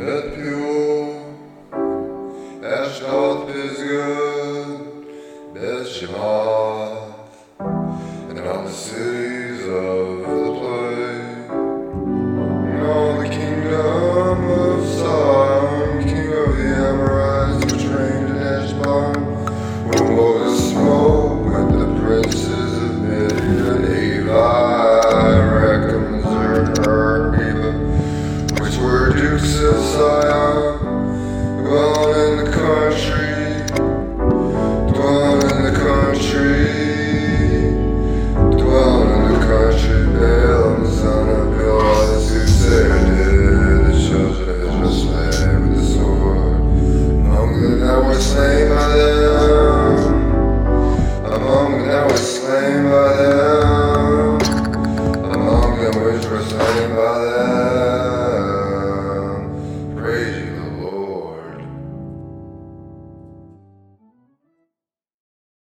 Med pjord erstatt bis Gud, bis Jesus I am, gone in the country.